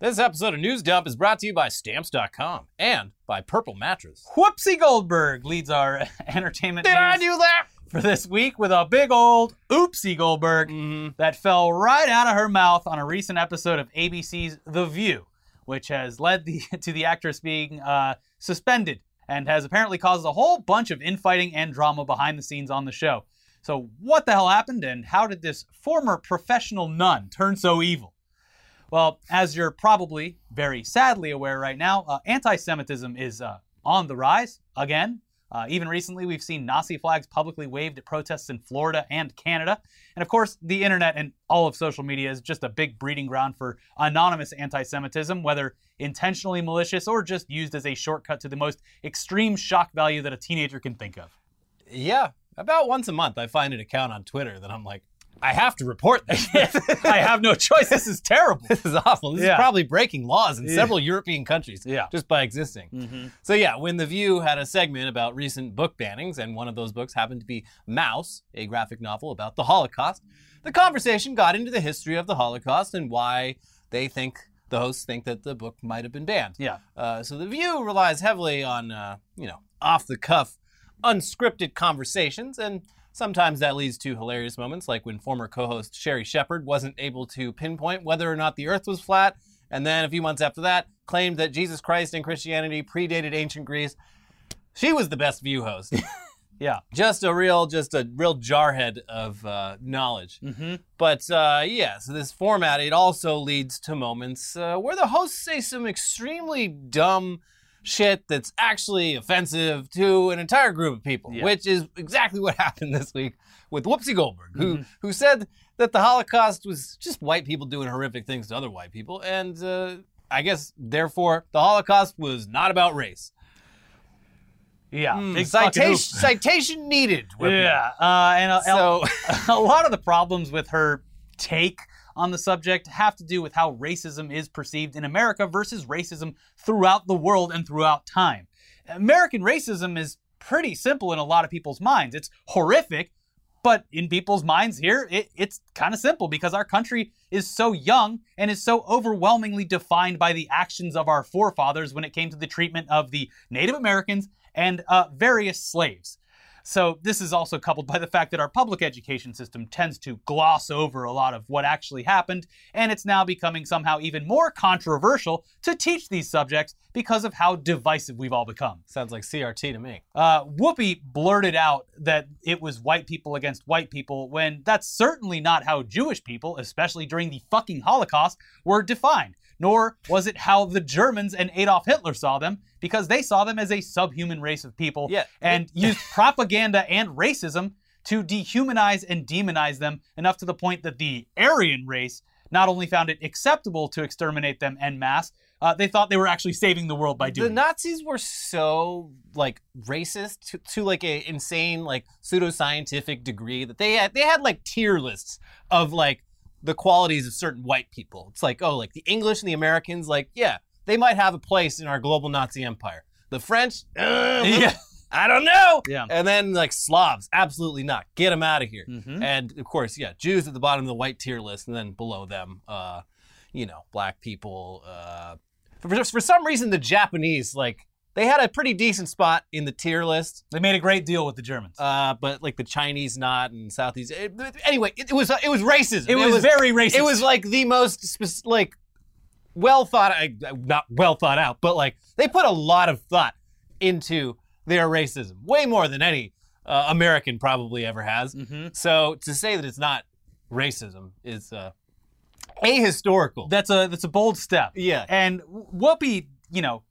This episode of News Dump is brought to you by Stamps.com and by Purple Mattress. Whoopsie Goldberg leads our entertainment Did I news do that? for this week with a big old oopsie Goldberg Mm-hmm. that fell right out of her mouth on a recent episode of ABC's The View, which has led the, to the actress being uh, suspended and has apparently caused a whole bunch of infighting and drama behind the scenes on the show. So, what the hell happened, and how did this former professional nun turn so evil? Well, as you're probably very sadly aware right now, uh, anti Semitism is uh, on the rise again. Uh, even recently, we've seen Nazi flags publicly waved at protests in Florida and Canada. And of course, the internet and all of social media is just a big breeding ground for anonymous anti Semitism, whether intentionally malicious or just used as a shortcut to the most extreme shock value that a teenager can think of. Yeah, about once a month I find an account on Twitter that I'm like, I have to report this. I have no choice. This is terrible. this is awful. This Yeah. is probably breaking laws in Yeah. several European countries Yeah. just by existing. So yeah, when The View had a segment about recent book bannings, and one of those books happened to be Maus, a graphic novel about the Holocaust, the conversation got into the history of the Holocaust and why they think the hosts think that the book might have been banned. Yeah. Uh, so The View relies heavily on uh, you know off the cuff, unscripted conversations and. Sometimes that leads to hilarious moments, like when former co host Sherri Shepherd wasn't able to pinpoint whether or not the earth was flat, and then a few months after that claimed that Jesus Christ and Christianity predated ancient Greece. She was the best view host. Yeah. just a real, just a real jarhead of uh, knowledge. Mm-hmm. But uh, yeah, so this format it also leads to moments uh, where the hosts say some extremely dumb shit that's actually offensive to an entire group of people, Yeah. which is exactly what happened this week with Whoopsie Goldberg, who who said that the Holocaust was just white people doing horrific things to other white people, and uh, I guess therefore the Holocaust was not about race. Yeah. Fucking citation, citation needed. Yeah. Uh, and a, So a lot of the problems with her take on the subject have to do with how racism is perceived in America versus racism throughout the world and throughout time. American racism is pretty simple in a lot of people's minds. It's horrific, but in people's minds here, it, it's kind of simple because our country is so young and is so overwhelmingly defined by the actions of our forefathers when it came to the treatment of the Native Americans and uh, various slaves. So, this is also coupled by the fact that our public education system tends to gloss over a lot of what actually happened, and it's now becoming somehow even more controversial to teach these subjects because of how divisive we've all become. sounds like CRT to me. Uh, Whoopi blurted out that it was white people against white people when that's certainly not how Jewish people, especially during the fucking Holocaust, were defined. Nor was it how the Germans and Adolf Hitler saw them, because they saw them as a subhuman race of people Yeah. and used propaganda and racism to dehumanize and demonize them enough to the point that the Aryan race not only found it acceptable to exterminate them en masse, uh, they thought they were actually saving the world by doing it. The Nazis were so like racist to, to like a insane like pseudoscientific degree that they had they had like tier lists of like the qualities of certain white people. It's like oh like the English and the Americans like yeah they might have a place in our global Nazi empire. The French, uh, Yeah. I don't know. Yeah. And then like Slavs, absolutely not. Get them out of here. Mhm. And of course, yeah, Jews at the bottom of the white tier list, and then below them, uh, you know, black people. Uh, for, for some reason, the Japanese like they had a pretty decent spot in the tier list, They made a great deal with the Germans. uh, but like the Chinese not and Southeast. It, anyway, it, it was it was racism. it, was very racist. It was like the most spec- like well thought I- not well thought out, but like they put a lot of thought into their racism, way more than any uh, American probably ever has. Mhm. So to say that it's not racism is uh, ahistorical. That's a that's a bold step. yeah. And Whoopi, you know,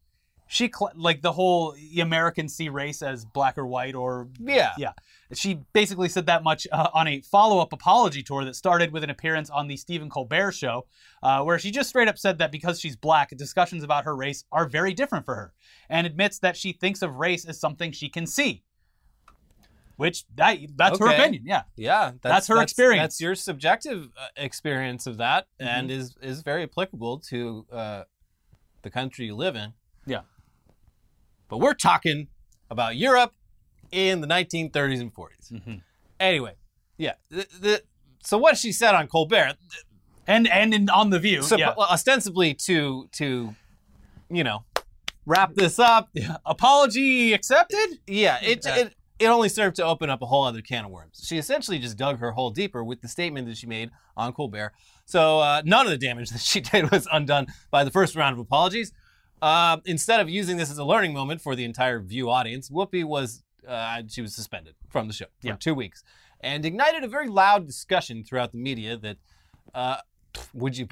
she cl- like the whole Americans see race as black or white or Yeah. yeah. She basically said that much uh, on a follow-up apology tour that started with an appearance on the Stephen Colbert show, uh, where she just straight up said that because she's black, discussions about her race are very different for her, and admits that she thinks of race as something she can see. Which that that's her opinion, yeah. Yeah, That's her experience. That's your subjective uh, experience of that, and is is very applicable to uh, the country you live in. Yeah. But we're talking about Europe in the 1930s and 40s. Mhm. Anyway, yeah. The, the, so what she said on Colbert, th- and and in, on the View. So, yeah. well, ostensibly to to, you know, wrap this up. Yeah. Apology accepted. Yeah, it Yeah. it it only served to open up a whole other can of worms. She essentially just dug her hole deeper with the statement that she made on Colbert. So uh, none of the damage that she did was undone by the first round of apologies. Uh, instead of using this as a learning moment for the entire View audience, Whoopi was uh, she was suspended from the show for Yeah. two weeks, and ignited a very loud discussion throughout the media that. Uh, would you?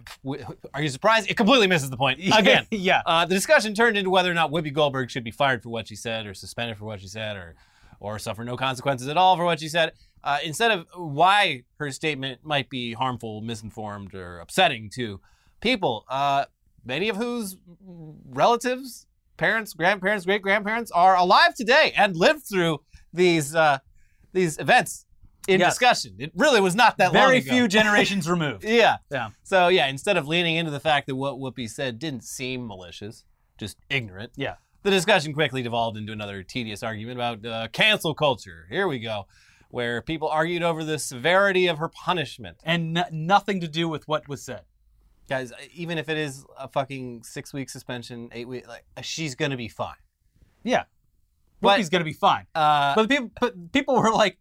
Are you surprised? It completely misses the point again. yeah. Uh, the discussion turned into whether or not Whoopi Goldberg should be fired for what she said, or suspended for what she said, or or suffer no consequences at all for what she said. Uh, instead of why her statement might be harmful, misinformed, or upsetting to people, uh, many of whose relatives, parents, grandparents, great grandparents are alive today and lived through these uh, these events in Yes. discussion. It really was not that long Very ago. few generations removed. Yeah. Yeah. So yeah, instead of leaning into the fact that what Whoopi said didn't seem malicious, just ignorant, Yeah. the discussion quickly devolved into another tedious argument about uh, cancel culture. Here we go, where people argued over the severity of her punishment. And n- nothing to do with what was said. Guys, even if it is a fucking six week suspension, eight week, like she's gonna be fine. Yeah. Going to be fine. Uh, But people, but people were like,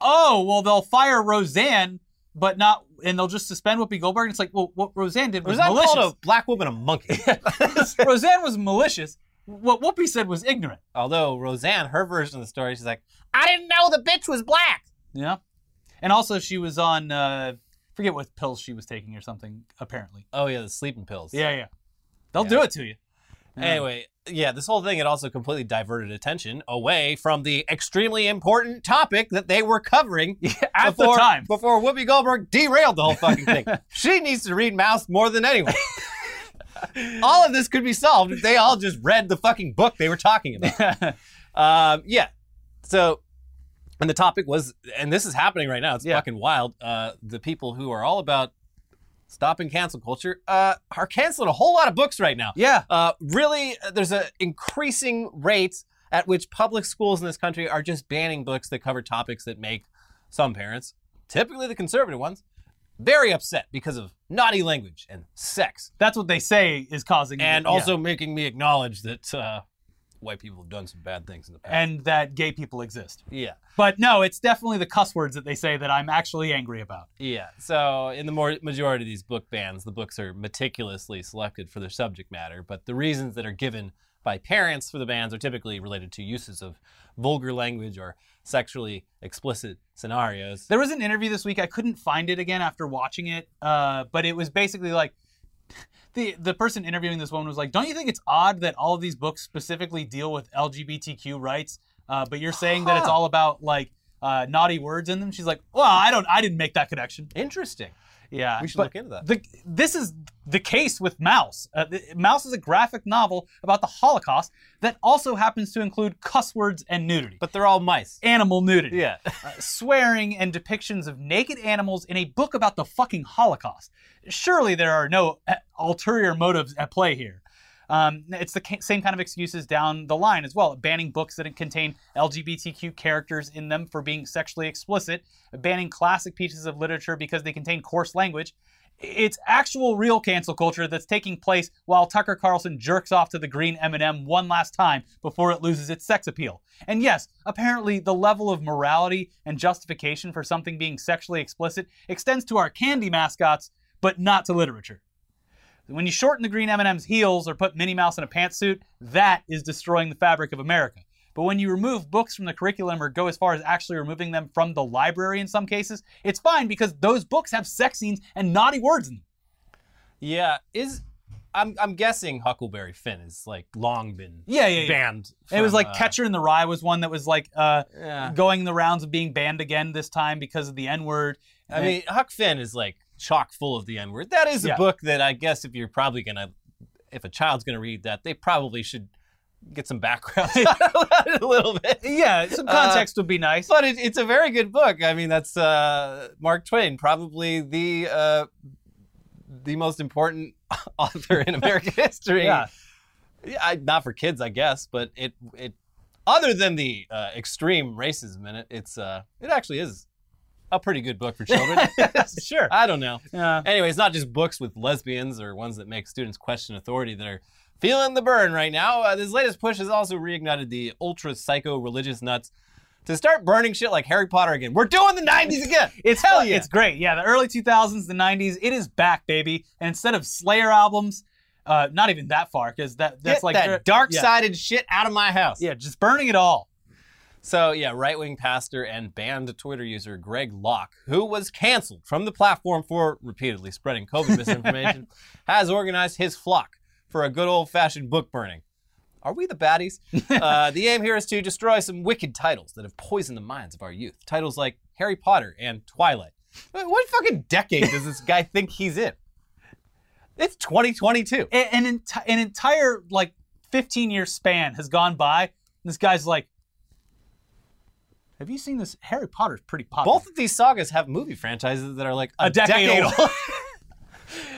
"Oh, well, they'll fire Roseanne, but not, and they'll just suspend Whoopi Goldberg." And it's like, well, what Roseanne did was, was that malicious. called a black woman a monkey? Roseanne was malicious. What Whoopi said was ignorant. Although Roseanne, her version of the story, she's like, I didn't know the bitch was black. Yeah. And also, she was on, uh, forget what pills she was taking or something. Apparently. Oh yeah, the sleeping pills. Yeah, yeah. They'll Yeah. do it to you. Anyway, yeah, this whole thing had also completely diverted attention away from the extremely important topic that they were covering at before, the time. before Whoopi Goldberg derailed the whole fucking thing. she needs to read Maus more than anyone. all of this could be solved if they all just read the fucking book they were talking about. Um, yeah. So, and the topic was, and this is happening right now. It's Yeah. fucking wild. Uh, the people who are all about stopping cancel culture uh, are canceling a whole lot of books right now. yeah. Uh, really, there's an increasing rate at which public schools in this country are just banning books that cover topics that make some parents, typically the conservative ones, very upset because of naughty language and sex, That's what they say is causing and yeah. also making me acknowledge that uh, white people have done some bad things in the past. and that gay people exist. yeah, But no, it's definitely the cuss words that they say that I'm actually angry about. yeah. So in the more majority of these book bans, the books are meticulously selected for their subject matter, but the reasons that are given by parents for the bans are typically related to uses of vulgar language or sexually explicit scenarios. There was an interview this week. I couldn't find it again after watching it, uh, but it was basically like the the person interviewing this woman was like, "Don't you think it's odd that all of these books specifically deal with LGBTQ rights, uh, but you're saying that it's all about like uh, naughty words in them?" She's like, "Well, I don't. I didn't make that connection." Interesting. Yeah, We should but look into that. The, this is the case with Maus. Uh, the, Maus is a graphic novel about the Holocaust that also happens to include cuss words and nudity, But they're all mice. animal nudity. Yeah. uh, swearing and depictions of naked animals in a book about the fucking Holocaust. Surely there are no uh, ulterior motives at play here. Um, it's the same kind of excuses down the line as well. Banning books that contain LGBTQ characters in them for being sexually explicit, banning classic pieces of literature because they contain coarse language. It's actual real cancel culture that's taking place while Tucker Carlson jerks off to the green M&M one last time before it loses its sex appeal. And yes, apparently the level of morality and justification for something being sexually explicit extends to our candy mascots, but not to literature. When you shorten the green M&M's heels or put Minnie Mouse in a pantsuit, that is destroying the fabric of America. But when you remove books from the curriculum or go as far as actually removing them from the library in some cases, it's fine because those books have sex scenes and naughty words in them. Yeah. Is I'm I'm guessing Huckleberry Finn is like long been Yeah, yeah, yeah. banned. it was like uh, Catcher in the Rye was one that was like uh, Yeah. going the rounds of being banned again this time because of the N word. I mean, Huck Finn is like chock full of the N word. That is a Yeah. book that I guess if you're probably gonna, if a child's gonna read that, they probably should get some background a little bit. yeah, some Uh, context would be nice. But it, it's a very good book. I mean, that's uh, Mark Twain, probably the uh, the most important author in American history. Yeah. Yeah, I, not for kids, I guess, but it it other than the uh, extreme racism in it, it's uh, it actually is a pretty good book for children. sure. I don't know. Uh, Anyway, it's not just books with lesbians or ones that make students question authority that are feeling the burn right now. Uh, this latest push has also reignited the ultra psycho religious nuts to start burning shit like Harry Potter again. We're doing the 90s again. It's Hell yeah. It's great. Yeah, the early 2000s, the 90s, it is back, baby. And instead of Slayer albums, uh, not even that far, because that that's Get like that dark yeah. sided shit out of my house. Yeah, just burning it all. So, yeah, right wing pastor and banned Twitter user Greg Locke, who was canceled from the platform for repeatedly spreading COVID misinformation, has organized his flock for a good old fashioned book burning. Are we the baddies? uh, the aim here is to destroy some wicked titles that have poisoned the minds of our youth. Titles like Harry Potter and Twilight. What what fucking decade does this guy think he's in? It's 2022. A- An, enti- an entire like 15 year span has gone by. And this guy's like, "Have you seen this? Harry Potter's pretty popular." Both of these sagas have movie franchises that are like a, A decade old.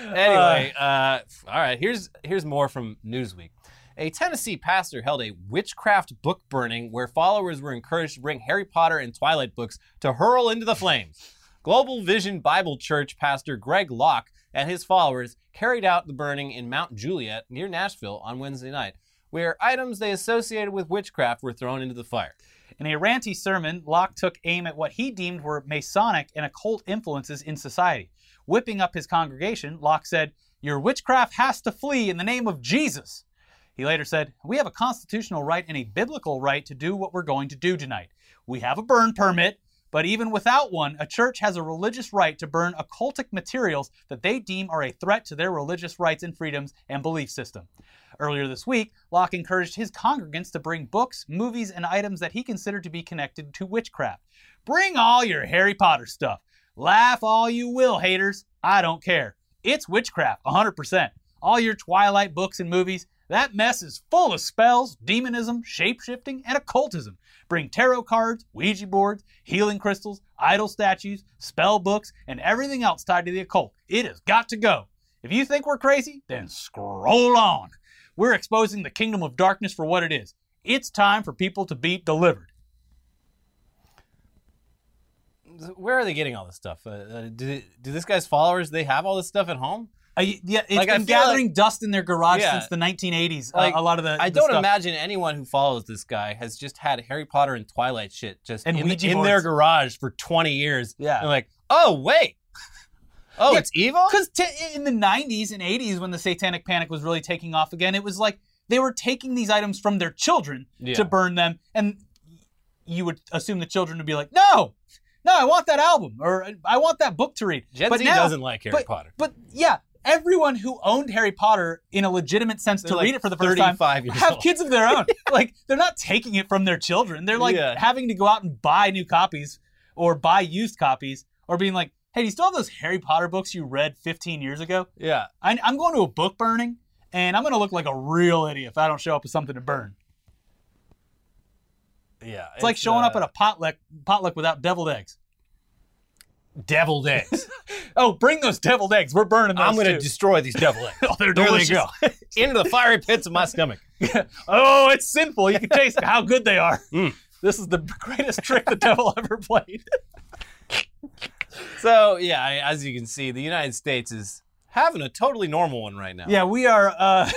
anyway, uh, all right. Here's here's more from Newsweek. A Tennessee pastor held a witchcraft book burning where followers were encouraged to bring Harry Potter and Twilight books to hurl into the flames. Global Vision Bible Church pastor Greg Locke and his followers carried out the burning in Mount Juliet near Nashville on Wednesday night, where items they associated with witchcraft were thrown into the fire. In a ranty sermon, Locke took aim at what he deemed were Masonic and occult influences in society. Whipping up his congregation, Locke said, Your witchcraft has to flee in the name of Jesus. He later said, We have a constitutional right and a biblical right to do what we're going to do tonight. We have a burn permit, but even without one, a church has a religious right to burn occultic materials that they deem are a threat to their religious rights and freedoms and belief system. Earlier this week, Locke encouraged his congregants to bring books, movies, and items that he considered to be connected to witchcraft. Bring all your Harry Potter stuff. Laugh all you will, haters. I don't care. It's witchcraft, 100%. All your Twilight books and movies, that mess is full of spells, demonism, shapeshifting, and occultism. Bring tarot cards, Ouija boards, healing crystals, idol statues, spell books, and everything else tied to the occult. It has got to go. If you think we're crazy, then scroll on. We're exposing the kingdom of darkness for what it is. It's time for people to be delivered. Where are they getting all this stuff? Uh, uh, do, do this guy's followers they have all this stuff at home? Uh, yeah, it's Like, I been gathering dust in their garage Yeah. since the 1980s. uh, Like, a lot of the I the don't stuff. imagine anyone who follows this guy has just had Harry Potter and Twilight shit just And in, Ouija in their garage for 20 years. Yeah. And like, oh, wait. Oh, Yeah, it's evil? Because t- in the 90s and 80s, when the Satanic Panic was really taking off again, it was like they were taking these items from their children Yeah. to burn them, and you would assume the children would be like, "No, no, I want that album or I want that book to read." Gen but Z now- doesn't like Harry but, Potter. But yeah, everyone who owned Harry Potter in a legitimate sense They're to like read it for the first time have old. kids of their own. like they're not taking it from their children. They're like Yeah. having to go out and buy new copies or buy used copies or being like, "Hey, do you still have those Harry Potter books you read 15 years ago?" Yeah. I, I'm going to a book burning, and I'm going to look like a real idiot if I don't show up with something to burn. Yeah. It's, like showing up uh, at a potluck potluck without deviled eggs. Deviled eggs. Oh, bring those deviled eggs. We're burning those I'm going to destroy these deviled eggs. oh, they're There they go. Into the fiery pits of my stomach. oh, it's sinful. You can taste how good they are. Mm. This is the greatest trick the devil ever played. So, yeah, as you can see, the United States is having a totally normal one right now. Yeah, we are. uh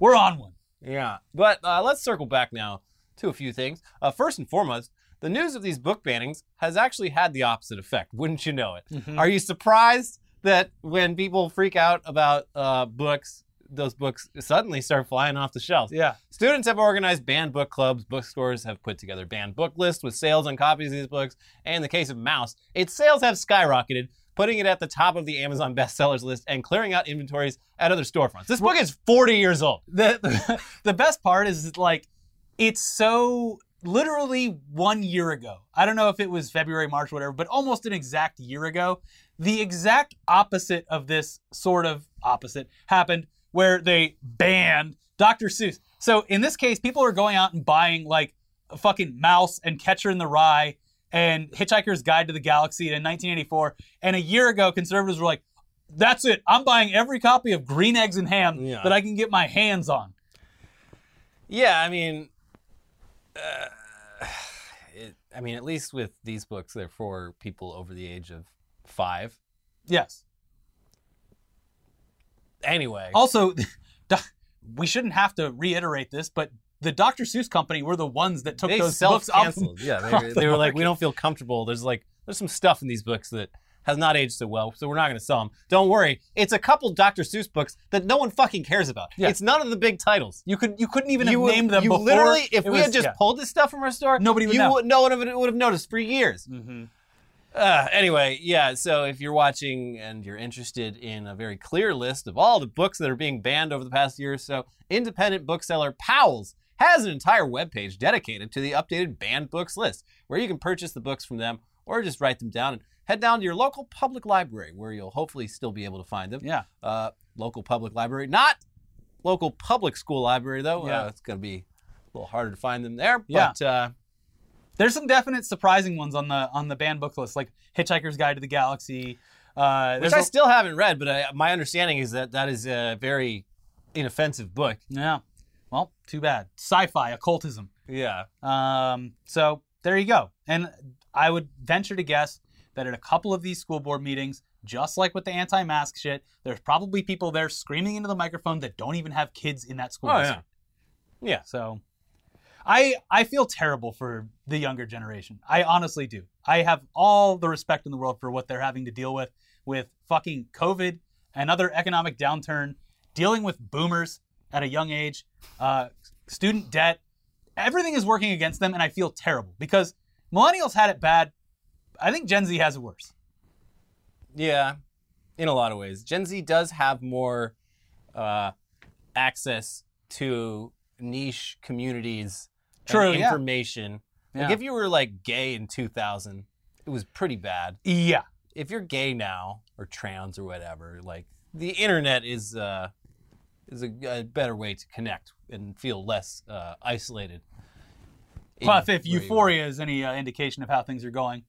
We're on one. Yeah. But uh, let's circle back now to a few things. Uh, first and foremost, the news of these book bannings has actually had the opposite effect. Wouldn't you know it? Mhm. Are you surprised that when people freak out about uh, books, those books suddenly start flying off the shelves? Yeah. Students have organized banned book clubs. Bookstores have put together banned book lists with sales on copies of these books. And in the case of Maus, its sales have skyrocketed, putting it at the top of the Amazon bestsellers list and clearing out inventories at other storefronts. This book is 40 years old. the, the the best part is like it's so literally one year ago. I don't know if it was February, March, whatever, but almost an exact year ago, the exact opposite of this sort of opposite happened where they banned Dr. Seuss. So in this case, people are going out and buying like a fucking Maus and Catcher in the Rye and Hitchhiker's Guide to the Galaxy in 1984. And a year ago, conservatives were like, that's it. I'm buying every copy of Green Eggs and Ham Yeah. that I can get my hands on. Yeah, I mean, uh, it, I mean, at least with these books, they're for people over the age of five. Yes. Anyway, Also, we shouldn't have to reiterate this, but the Dr. Seuss company were the ones that took they those books off. Yeah, they, were- the they were like, we don't feel comfortable. There's like, there's some stuff in these books that has not aged so well, so we're not going to sell them. Don't worry, it's a couple Dr. Seuss books that no one fucking cares about. Yeah. It's none of the big titles. You could you couldn't even you have named them you before. literally, if we was- had just yeah. pulled this stuff from our store, Nobody would you know. Would, no one would, would have noticed for years. Mhm. Uh, anyway, yeah. So if you're watching and you're interested in a very clear list of all the books that are being banned over the past year or so, independent bookseller Powell's has an entire webpage dedicated to the updated banned books list, where you can purchase the books from them or just write them down and head down to your local public library, where you'll hopefully still be able to find them. Yeah. Uh, local public library, not local public school library though. Yeah. Uh, it's gonna be a little harder to find them there. Yeah. But uh, There's some definite surprising ones on the on the banned book list, like Hitchhiker's Guide to the Galaxy. Uh, which I a- still haven't read, but I, my understanding is that that is a very inoffensive book. yeah. Well, too bad. Sci-fi, occultism. Yeah. Um, so there you go. And I would venture to guess that at a couple of these school board meetings, just like with the anti-mask shit, there's probably people there screaming into the microphone that don't even have kids in that school. Oh, district. yeah. Yeah. So I I feel terrible for the younger generation. I honestly do. I have all the respect in the world for what they're having to deal with with fucking COVID, another economic downturn, dealing with boomers at a young age, uh, student debt. Everything is working against them, and I feel terrible because millennials had it bad. I think Gen Z has it worse. Yeah. In a lot of ways, Gen Z does have more uh, access to niche communities, and True, yeah. information. Like Yeah. if you were like gay in 2000, it was pretty bad. Yeah, If you're gay now or trans or whatever, like the internet is uh, is a, a better way to connect and feel less uh, isolated. Plus, if where you are. euphoria is any uh, indication of how things are going.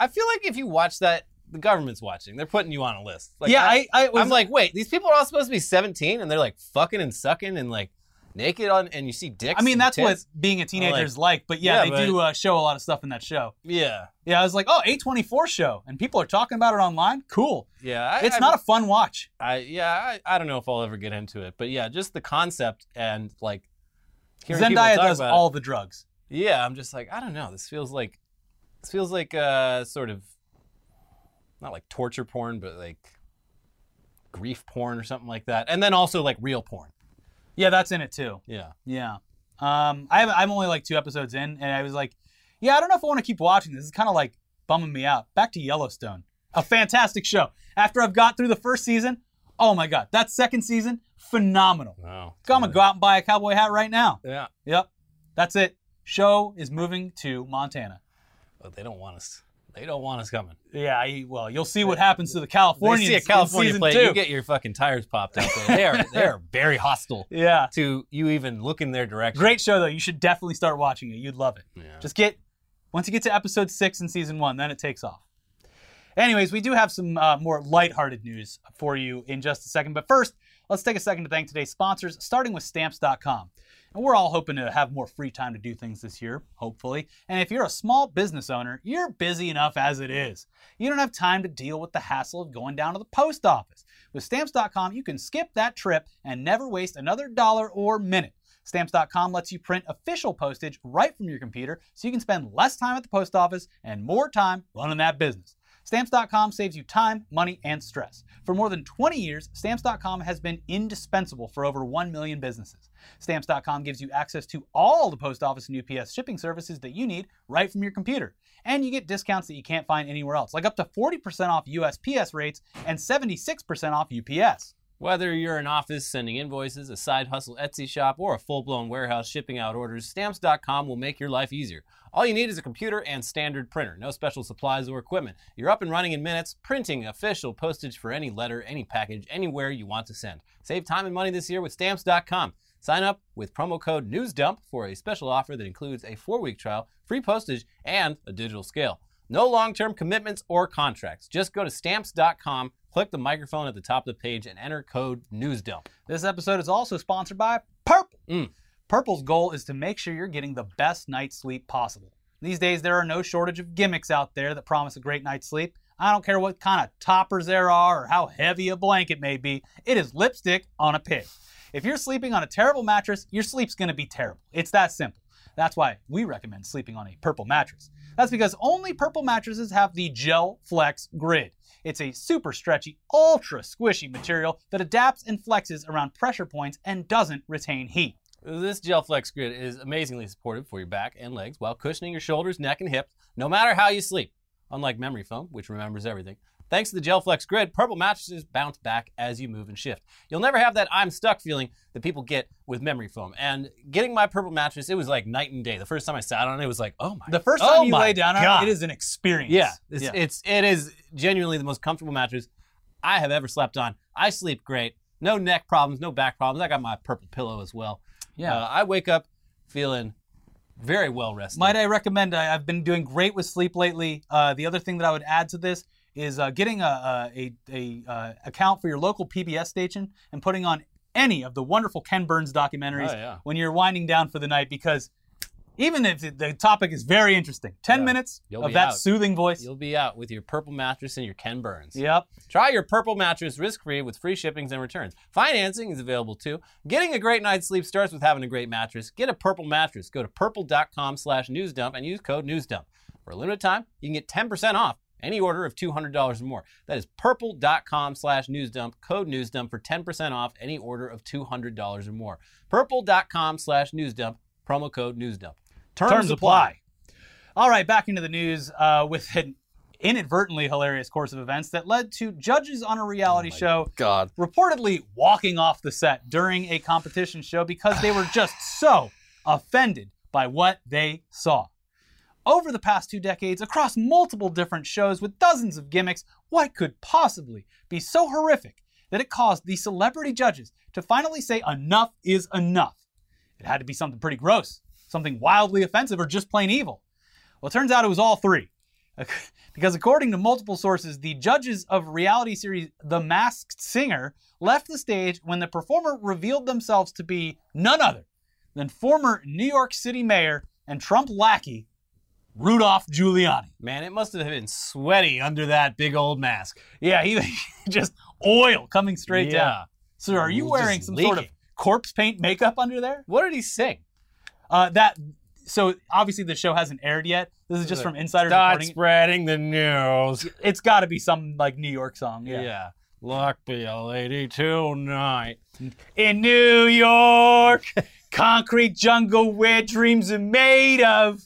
I feel like if you watch that, the government's watching. They're putting you on a list. Like, yeah, I, I, I was I'm like, wait, these people are all supposed to be 17 and they're like fucking and sucking and like naked on, and you see dicks. I mean, that's what being a teenager is like. But yeah, Yeah, they do uh, show a lot of stuff in that show. Yeah, Yeah, I was like, oh, A24 show, and people are talking about it online. Cool. yeah. I, It's not a fun watch. I yeah, I, I don't know if I'll ever get into it, but yeah, just the concept and like hearing people Zendaya talk does about it- all the drugs. Yeah, I'm just like, I don't know. This feels like this feels like uh sort of not like torture porn, but like grief porn or something like that. And then also like real porn. Yeah, that's in it too. Yeah. Yeah. Um, I have, I'm only like two episodes in, and I was like, yeah, I don't know if I want to keep watching this. It's kind of like bumming me out. Back to Yellowstone, a fantastic show. After I've got through the first season, oh my god, that second season, phenomenal. Wow. I'm gonna go out and buy a cowboy hat right now. Yeah. Yep, that's it. Show is moving to Montana. But they don't want us. They don't want us coming. Yeah, I, well, you'll see what happens to the They Californians. see a California plate, two. you get your fucking tires popped out there. They are they are very hostile yeah, to you even look in their direction. great show though. You should definitely start watching it. You'd love it. Yeah. Just get once you get to episode six in season one, then it takes off. Anyways, we do have some uh, more lighthearted news for you in just a second. But first, let's take a second to thank today's sponsors, starting with Stamps.com. And we're all hoping to have more free time to do things this year, hopefully. And if you're a small business owner, you're busy enough as it is. You don't have time to deal with the hassle of going down to the post office. With Stamps.com, you can skip that trip and never waste another dollar or minute. Stamps.com lets you print official postage right from your computer so you can spend less time at the post office and more time running that business. Stamps.com saves you time, money, and stress. For more than 20 years, Stamps.com has been indispensable for over 1 million businesses. Stamps.com gives you access to all the post office and UPS shipping services that you need right from your computer. And you get discounts that you can't find anywhere else, like up to 40% off USPS rates and 76% off UPS. Whether you're an office sending invoices, a side hustle Etsy shop, or a full blown warehouse shipping out orders, Stamps.com will make your life easier. All you need is a computer and standard printer, no special supplies or equipment. You're up and running in minutes, printing official postage for any letter, any package, anywhere you want to send. Save time and money this year with Stamps.com. Sign up with promo code NEWSDUMP for a special offer that includes a four week trial, free postage, and a digital scale. No long term commitments or contracts. Just go to stamps.com, click the microphone at the top of the page, and enter code NEWSDUMP. This episode is also sponsored by Purple. Mm. Purple's goal is to make sure you're getting the best night's sleep possible. These days, there are no shortage of gimmicks out there that promise a great night's sleep. I don't care what kind of toppers there are or how heavy a blanket may be, it is lipstick on a pig. If you're sleeping on a terrible mattress, your sleep's gonna be terrible. It's that simple. That's why we recommend sleeping on a purple mattress. That's because only purple mattresses have the Gel Flex Grid. It's a super stretchy, ultra squishy material that adapts and flexes around pressure points and doesn't retain heat. This Gel Flex grid is amazingly supportive for your back and legs while cushioning your shoulders, neck, and hips, no matter how you sleep. Unlike memory foam, which remembers everything, thanks to the Gel Flex grid, purple mattresses bounce back as you move and shift. You'll never have that I'm stuck feeling that people get with memory foam. And getting my purple mattress, it was like night and day. The first time I sat on it, it was like, oh my The first oh time you lay down on it, it is an experience. Yeah, it's, Yeah. it's it is genuinely the most comfortable mattress I have ever slept on. I sleep great, no neck problems, no back problems. I got my purple pillow as well. Yeah. Uh, I wake up feeling very well rested. Might I recommend? I, I've been doing great with sleep lately. Uh, the other thing that I would add to this is uh, getting a, a, a, a uh, account for your local PBS station and putting on any of the wonderful Ken Burns documentaries Oh, yeah. when you're winding down for the night because even if the topic is very interesting, 10 Yeah. minutes You'll of that out. soothing voice. You'll be out with your purple mattress and your Ken Burns. Yep. Try your purple mattress risk-free with free shippings and returns. Financing is available too. Getting a great night's sleep starts with having a great mattress. Get a purple mattress. Go to purple.com slash newsdump and use code newsdump. For a limited time, you can get 10% off any order of $200 or more. That is purple.com slash newsdump, code newsdump for 10% off any order of $200 or more. Purple.com slash newsdump, promo code newsdump. Terms apply. All right, back into the news uh, with an inadvertently hilarious course of events that led to judges on a reality show God. reportedly walking off the set during a competition show because they were just so offended by what they saw. Over the past two decades, across multiple different shows with dozens of gimmicks, what could possibly be so horrific that it caused the celebrity judges to finally say enough is enough? It had to be something pretty gross, something wildly offensive, or just plain evil. Well, it turns out it was all three. Because according to multiple sources, the judges of reality series The Masked Singer left the stage when the performer revealed themselves to be none other than former New York City Mayor and Trump lackey Rudolph Giuliani. Man, it must have been sweaty under that big old mask. Yeah, he just oil coming straight down. Yeah. So are you Just wearing some sort of corpse paint makeup under there? What did he sing? Uh, that so obviously the show hasn't aired yet. This is just from insiders Start reporting. spreading the news. It's got to be some like New York song. Yeah. Yeah. Luck be a lady tonight. In New York, concrete jungle where dreams are made of.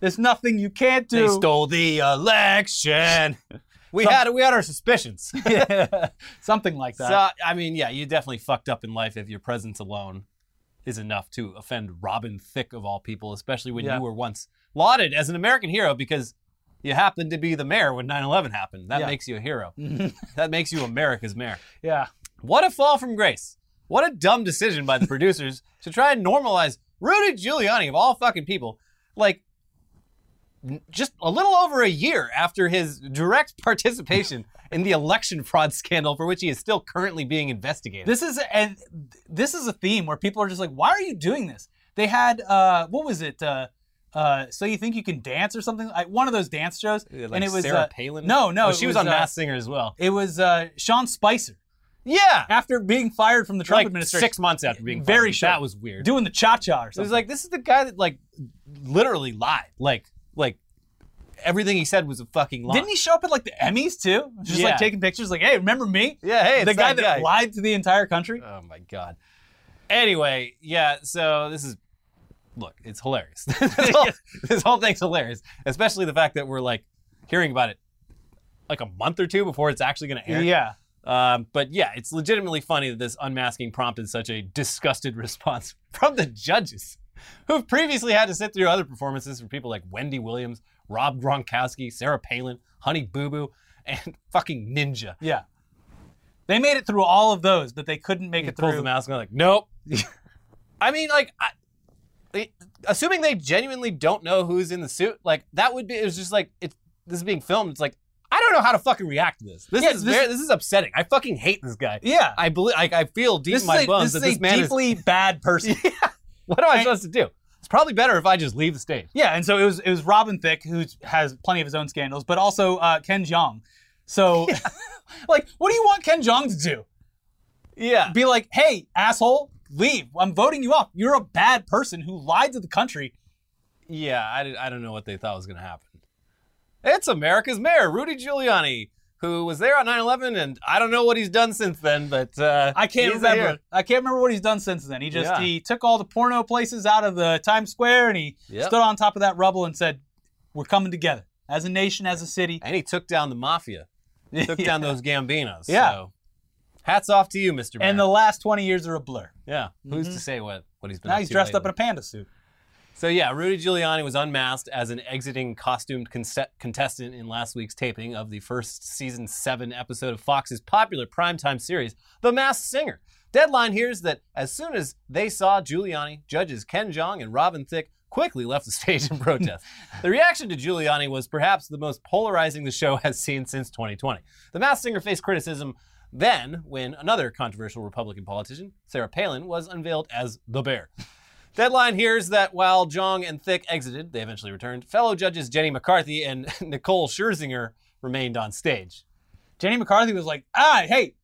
There's nothing you can't do. They stole the election. we Some- had we had our suspicions. Something like that. so I mean, yeah, you definitely fucked up in life if your presence alone is enough to offend Robin Thicke of all people, especially when Yeah. you were once lauded as an American hero because you happened to be the mayor when 9/11 happened. That Yeah. makes you a hero. that makes you America's mayor. yeah. What a fall from grace. What a dumb decision by the producers to try and normalize Rudy Giuliani of all fucking people. Like, just a little over a year after his direct participation in the election fraud scandal for which he is still currently being investigated. This is and this is a theme where people are just like, why are you doing this? They had uh, what was it? Uh, uh, so you think you can dance or something? Like one of those dance shows, Like and it was Sarah uh, Palin. No, no, Oh, she was, was, on uh, Masked Singer as well. It was uh, Sean Spicer Yeah, after being fired from the Trump like administration, six months after being Very fired. That was weird. doing the cha cha or something. It was like this is the guy that like literally lied. Like like everything he said was a fucking lie. Didn't he show up at like the Emmys too? Just Yeah. like taking pictures, like, hey, remember me? Yeah, hey, the guy that guy. lied to the entire country. Oh my god. Anyway, yeah. So this is look, it's hilarious. this, whole, this whole thing's hilarious, especially the fact that we're like hearing about it like a month or two before it's actually going to air. Yeah. Um, but yeah, it's legitimately funny that this unmasking prompted such a disgusted response from the judges, who've previously had to sit through other performances from people like Wendy Williams, Rob Gronkowski, Sarah Palin, Honey Boo Boo, and fucking Ninja. Yeah. They made it through all of those, but they couldn't make He it pulls through. the mask and I'm like, nope. I mean, like, I, they- assuming they genuinely don't know who's in the suit, like that would be. It was just like it's this is being filmed. It's like I don't know how to fucking react to this. This Yeah, is this- very, this is upsetting. I fucking hate this guy. Yeah. I believe, like, I feel deep in my is a, bones this that is this a man deeply bad person. is. What am I And- supposed to do? it's probably better if I just leave the stage. Yeah, and so it was it was Robin Thicke who has plenty of his own scandals, but also uh, Ken Jeong. So, like, what do you want Ken Jeong to do? Yeah. Be like, hey, asshole, leave. I'm voting you off. You're a bad person who lied to the country. Yeah, I, I don't know what they thought was going to happen. It's America's mayor, Rudy Giuliani, who was there on 9 11, and I don't know what he's done since then, but uh, I can't remember. I can't remember what he's done since then. He just Yeah. he took all the porno places out of the Times Square and he Yep. stood on top of that rubble and said, "We're coming together as a nation, as a city." And he took down the mafia, he took Yeah. down those Gambinos. Yeah. So, hats off to you, Mr. Mayor. And the last 20 years are a blur. yeah, who's to say what, what he's been doing? Now he's dressed up in a panda suit. So yeah, Rudy Giuliani was unmasked as an exiting costumed conse- contestant in last week's taping of the first season seven episode of Fox's popular primetime series, The Masked Singer. Deadline hears that as soon as they saw Giuliani, judges Ken Jeong and Robin Thicke quickly left the stage in protest. the reaction to Giuliani was perhaps the most polarizing the show has seen since 2020. The Masked Singer faced criticism then when another controversial Republican politician, Sarah Palin, was unveiled as the bear. Deadline hears that while Jeong and Thicke exited, they eventually returned. Fellow judges Jenny McCarthy and Nicole Scherzinger remained on stage. Jenny McCarthy was like, "Ah, hey,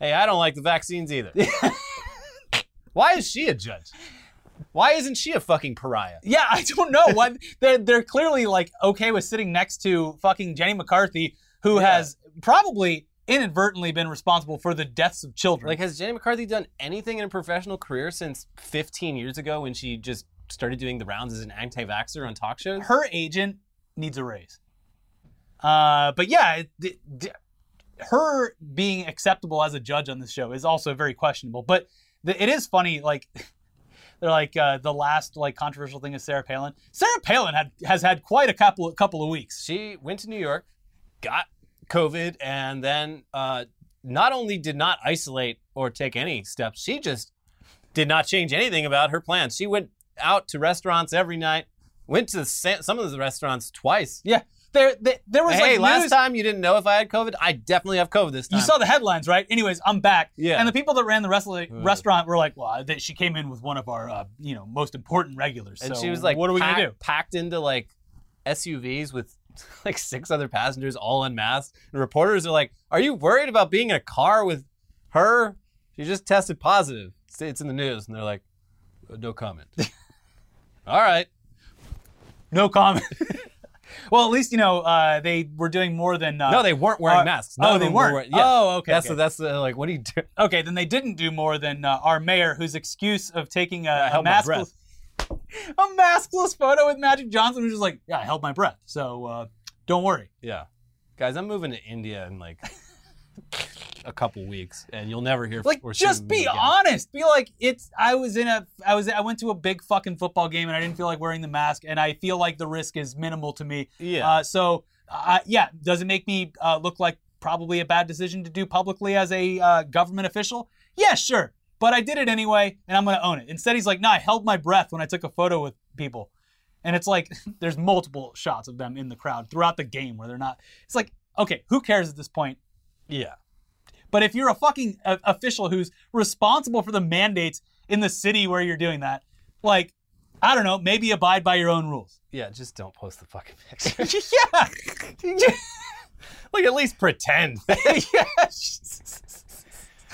Hey, I don't like the vaccines either. Why is she a judge? Why isn't she a fucking pariah? yeah, I don't know what they're they're clearly like okay with sitting next to fucking Jenny McCarthy, who Yeah. has probably inadvertently been responsible for the deaths of children. Like, has Jenny McCarthy done anything in her professional career since 15 years ago when she just started doing the rounds as an anti-vaxxer on talk shows? her agent needs a raise. Uh, but yeah, it- d- d- her being acceptable as a judge on this show is also very questionable. But the, it is funny, like they're like uh, the last like controversial thing is Sarah Palin. Sarah Palin had has had quite a couple couple of weeks. she went to New York, got COVID, and then uh, not only did not isolate or take any steps, she just did not change anything about her plans. She went out to restaurants every night, went to some of the restaurants twice. Yeah, there there, there was Hey, like last time you didn't know if I had COVID. I definitely have COVID this time. You saw the headlines, right? Anyways, I'm back. Yeah. And the people that ran the rest- Ugh. restaurant were like, "Well, she came in with one of our, uh, you know, most important regulars." and so she was like, "What are we pack- gonna do?" Packed into like SUVs with like six other passengers, all unmasked. And reporters are like, "Are you worried about being in a car with her? She just tested positive. It's- in the news." And they're like, "Uh, "No comment." all right. No comment. well, at least you know uh, they were doing more than. Uh, No, they weren't wearing uh, masks. None oh, they were weren't. wearing- yeah. Oh, okay. That's okay. the, that's the, like, what do you do? okay, then they didn't do more than uh, our mayor, whose excuse of taking a, maskless, breath. a maskless photo with Magic Johnson who's just like, yeah, I held my breath, so uh, don't worry. Yeah, guys, I'm moving to India in like a couple weeks, and you'll never hear Like, just be honest. Be like, it's. I was in a. I was. I went to a big fucking football game, and I didn't feel like wearing the mask, and I feel like the risk is minimal to me. Yeah. Uh, so, uh, yeah, does it make me uh, look like probably a bad decision to do publicly as a uh, government official? Yeah, sure. But I did it anyway, and I'm going to own it. Instead, he's like, no, I held my breath when I took a photo with people. And it's like, there's multiple shots of them in the crowd throughout the game where they're not. It's like, okay, who cares at this point? yeah. But if you're a fucking uh, official who's responsible for the mandates in the city where you're doing that, like, I don't know, maybe abide by your own rules. Yeah, just don't post the fucking picture. yeah. like, at least pretend.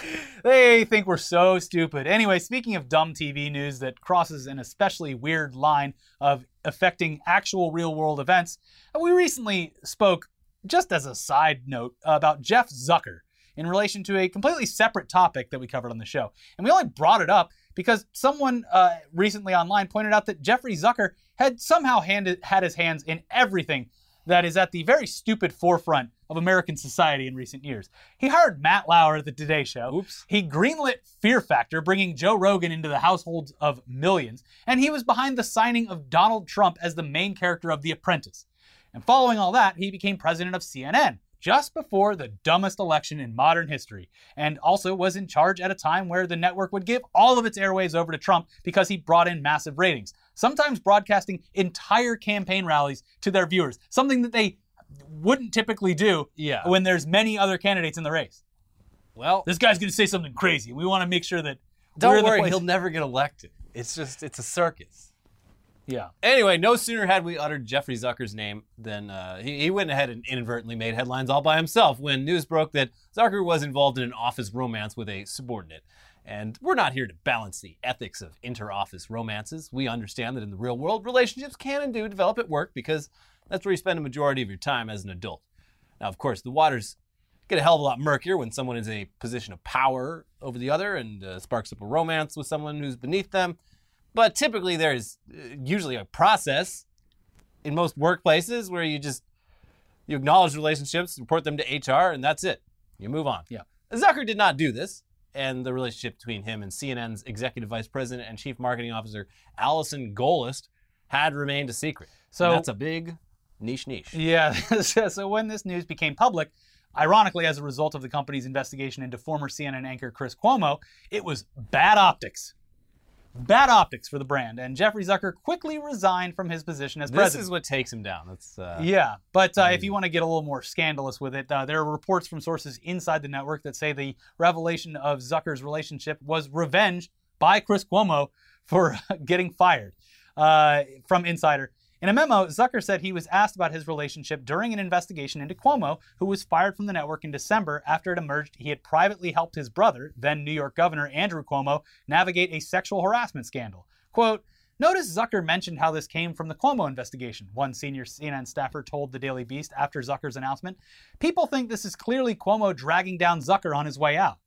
they think we're so stupid. Anyway, speaking of dumb TV news that crosses an especially weird line of affecting actual real world events, we recently spoke, just as a side note, about Jeff Zucker in relation to a completely separate topic that we covered on the show. And we only brought it up because someone uh, recently online pointed out that Jeffrey Zucker had somehow handed, had his hands in everything that is at the very stupid forefront of American society in recent years. He hired Matt Lauer at the Today Show. Oops. He greenlit Fear Factor, bringing Joe Rogan into the households of millions. And he was behind the signing of Donald Trump as the main character of The Apprentice. And following all that, he became president of CNN just before the dumbest election in modern history, and also was in charge at a time where the network would give all of its airwaves over to Trump because he brought in massive ratings, sometimes broadcasting entire campaign rallies to their viewers, something that they wouldn't typically do Yeah. when there's many other candidates in the race. Well, This guy's going to say something crazy. We want to make sure that don't worry, he'll never get elected. It's just, it's a circus. Yeah. Anyway, no sooner had we uttered Jeffrey Zucker's name than uh, he, he went ahead and inadvertently made headlines all by himself when news broke that Zucker was involved in an office romance with a subordinate. And we're not here to balance the ethics of inter-office romances. We understand that in the real world, relationships can and do develop at work because that's where you spend a majority of your time as an adult. Now, of course, the waters get a hell of a lot murkier when someone is in a position of power over the other and uh, sparks up a romance with someone who's beneath them. But typically, there's uh, usually a process in most workplaces where you just you acknowledge relationships, report them to HR, and that's it. You move on. Yeah. Zucker did not do this, and the relationship between him and CNN's executive vice president and chief marketing officer Allison Gollust had remained a secret. So- And that's a big niche niche. Yeah. so when this news became public, ironically, as a result of the company's investigation into former CNN anchor Chris Cuomo, it was bad optics. Bad optics for the brand, and Jeffrey Zucker quickly resigned from his position as This president. This is what takes him down. That's uh, Yeah, but uh, if you want to get a little more scandalous with it, uh, there are reports from sources inside the network that say the revelation of Zucker's relationship was revenge by Chris Cuomo for getting fired uh, from Insider. In a memo, Zucker said he was asked about his relationship during an investigation into Cuomo, who was fired from the network in December after it emerged he had privately helped his brother, then New York Governor Andrew Cuomo, navigate a sexual harassment scandal. Quote, Notice Zucker mentioned how this came from the Cuomo investigation, one senior CNN staffer told the Daily Beast after Zucker's announcement. People think this is clearly Cuomo dragging down Zucker on his way out.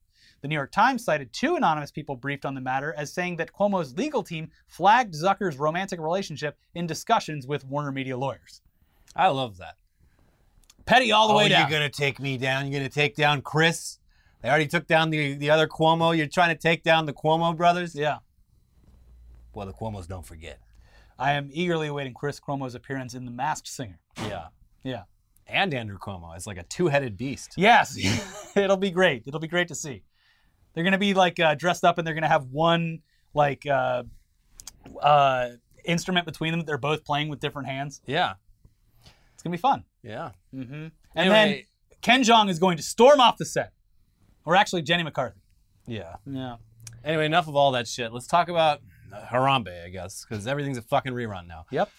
The New York Times cited two anonymous people briefed on the matter as saying that Cuomo's legal team flagged Zucker's romantic relationship in discussions with Warner Media lawyers. I love that. Petty all the oh, way down. you're gonna take me down. You're gonna take down Chris. They already took down the the other Cuomo. You're trying to take down the Cuomo brothers. yeah. Well, the Cuomos don't forget. I am eagerly awaiting Chris Cuomo's appearance in The Masked Singer. Yeah. Yeah. And Andrew Cuomo is like a two-headed beast. Yes, it'll be great. It'll be great to see. They're gonna be like uh, dressed up, and they're gonna have one like uh, uh, instrument between them. that They're both playing with different hands. Yeah. It's gonna be fun. Yeah. Mm-hmm. And Anyway- then Ken Jeong is going to storm off the set, or actually Jenny McCarthy. Yeah. Yeah. Anyway, enough of all that shit. Let's talk about Harambe, I guess, because everything's a fucking rerun now. Yep.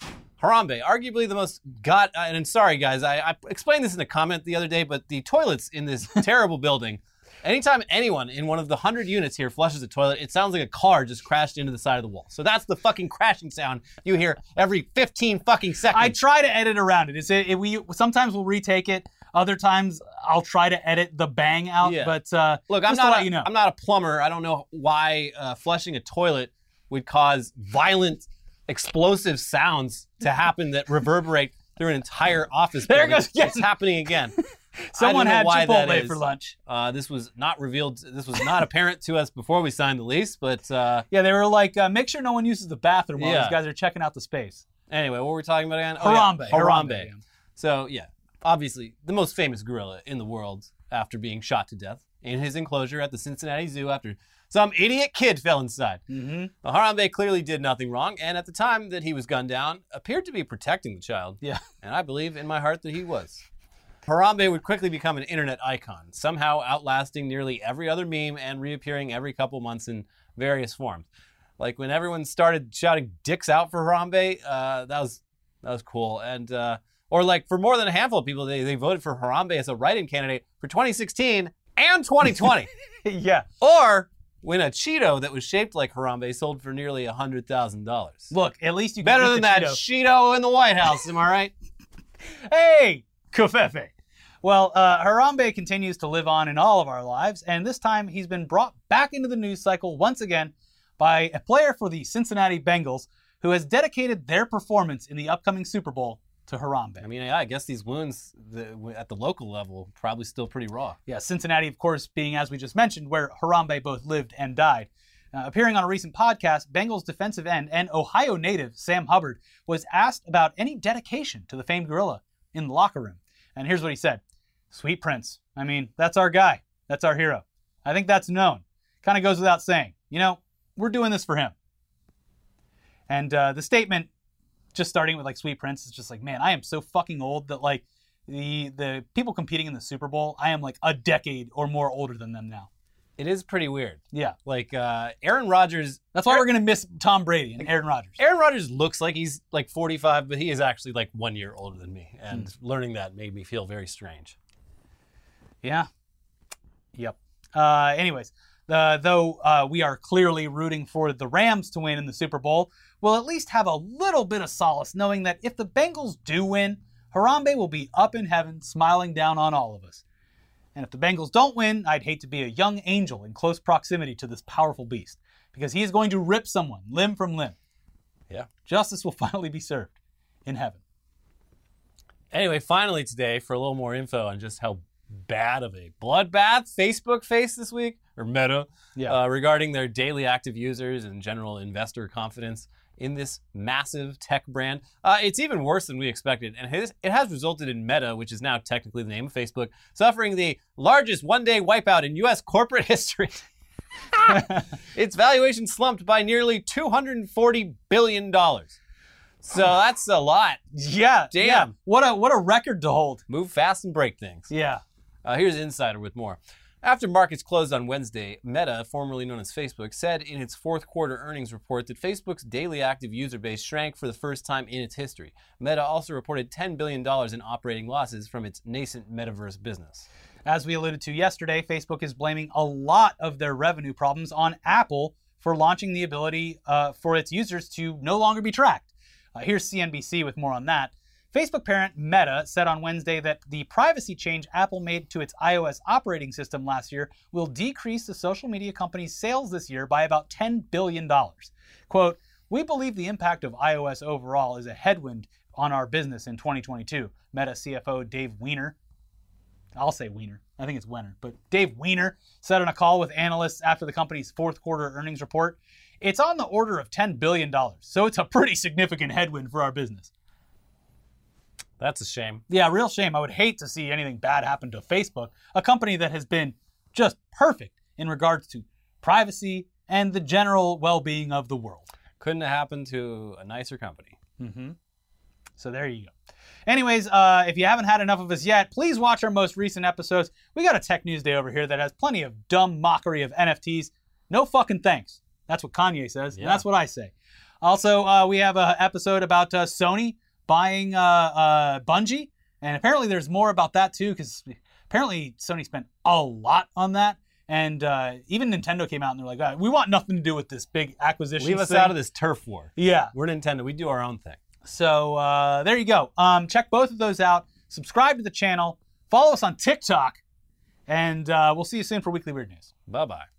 Harambe, arguably the most got. And I'm sorry, guys, I, I explained this in a comment the other day, but the toilets in this terrible building. Anytime anyone in one of the hundred units here flushes a toilet, it sounds like a car just crashed into the side of the wall. So that's the fucking crashing sound you hear every 15 fucking seconds. I try to edit around it. It's it, it- we sometimes we'll retake it. Other times I'll try to edit the bang out. Yeah. But uh, Look, I'm not. let A, you know. I'm not a plumber. I don't know why uh, flushing a toilet would cause violent, explosive sounds to happen that reverberate through an entire office. There building. goes again. It's happening again. Someone had know why that Chipotle for lunch. Uh, this was not revealed. This was not apparent to us before we signed the lease. But uh, Yeah, they were like, uh, make sure no one uses the bathroom while Yeah. these guys are checking out the space. anyway, what were we talking about again? Oh, yeah. Harambe. Harambe. So yeah, obviously the most famous gorilla in the world after being shot to death in his enclosure at the Cincinnati Zoo after some idiot kid fell inside. Mm-hmm. Well, Harambe clearly did nothing wrong, and at the time that he was gunned down, appeared to be protecting the child. Yeah. And I believe in my heart that he was. Harambe would quickly become an internet icon, somehow outlasting nearly every other meme and reappearing every couple months in various forms. Like when everyone started shouting "dicks out" for Harambe, uh, that was that was cool. And uh, or like for more than a handful of people, they, they voted for Harambe as a write-in candidate for 2016 and 2020. yeah. Or when a Cheeto that was shaped like Harambe sold for nearly $100,000. Look, at least you Better than that Cheeto. Cheeto in the White House, am I right? Hey, Covfefe. Well, uh, Harambe continues to live on in all of our lives, and this time he's been brought back into the news cycle once again by a player for the Cincinnati Bengals who has dedicated their performance in the upcoming Super Bowl to Harambe. I mean, yeah, I guess these wounds the, at the local level probably still pretty raw. Yeah, Cincinnati, of course, being, as we just mentioned, where Harambe both lived and died. Uh, appearing on a recent podcast, Bengals defensive end and Ohio native Sam Hubbard was asked about any dedication to the famed gorilla in the locker room. And here's what he said Sweet Prince. I mean, that's our guy. That's our hero. I think that's known. Kind of goes without saying. You know, we're doing this for him. And uh, the statement, just starting with like Sweet Prince, is just like, man, I am so fucking old that like the the people competing in the Super Bowl, I am like a decade or more older than them now. It is pretty weird. Yeah. Like uh, Aaron Rodgers. That's why we're going to miss Tom Brady and Aaron Rodgers. Aaron Rodgers looks like he's like 45, but he is actually like one year older than me. And Hmm. learning that made me feel very strange. Yeah. Yep. Uh, anyways, the, though uh, we are clearly rooting for the Rams to win in the Super Bowl, we'll at least have a little bit of solace knowing that if the Bengals do win, Harambe will be up in heaven smiling down on all of us. And if the Bengals don't win, I'd hate to be a young angel in close proximity to this powerful beast because he is going to rip someone limb from limb. Yeah. Justice will finally be served in heaven. Anyway, finally today, for a little more info on just how bad of a bloodbath Facebook faced this week, or Meta, Yeah. uh, regarding their daily active users and general investor confidence in this massive tech brand. Uh, it's even worse than we expected, and it has, it has resulted in Meta, which is now technically the name of Facebook, suffering the largest one day wipeout in U.S. corporate history. its valuation slumped by nearly $240 billion. So that's a lot. yeah. Damn. Yeah. What a what a record to hold. Move fast and break things. Yeah. Uh, here's Insider with more. After markets closed on Wednesday, Meta, formerly known as Facebook, said in its fourth quarter earnings report that Facebook's daily active user base shrank for the first time in its history. Meta also reported $10 billion in operating losses from its nascent metaverse business. As we alluded to yesterday, Facebook is blaming a lot of their revenue problems on Apple for launching the ability uh, for its users to no longer be tracked. Uh, here's CNBC with more on that. Facebook parent Meta said on Wednesday that the privacy change Apple made to its iOS operating system last year will decrease the social media company's sales this year by about $10 billion. Quote, we believe the impact of iOS overall is a headwind on our business in 2022, Meta CFO Dave Weiner I'll say Wiener. I think it's Wenner. But Dave Weiner said on a call with analysts after the company's fourth quarter earnings report, it's on the order of $10 billion. So it's a pretty significant headwind for our business. That's a shame. Yeah, real shame. I would hate to see anything bad happen to Facebook, a company that has been just perfect in regards to privacy and the general well being of the world. Couldn't have happened to a nicer company. Mm-hmm. So there you go. Anyways, uh, if you haven't had enough of us yet, please watch our most recent episodes. We got a Tech News Day over here that has plenty of dumb mockery of NFTs. No fucking thanks. That's what Kanye says, Yeah. and that's what I say. Also, uh, we have an episode about uh, Sony buying uh, uh, Bungie, and apparently there's more about that too, because apparently Sony spent a lot on that. And uh, even Nintendo came out and they're like, "Uh, "We want nothing to do with this big acquisition." Leave us thing." out of this turf war. Yeah. We're Nintendo. We do our own thing. So uh, there you go. Um, check both of those out. Subscribe to the channel. Follow us on TikTok. And uh, we'll see you soon for Weekly Weird News. Bye bye.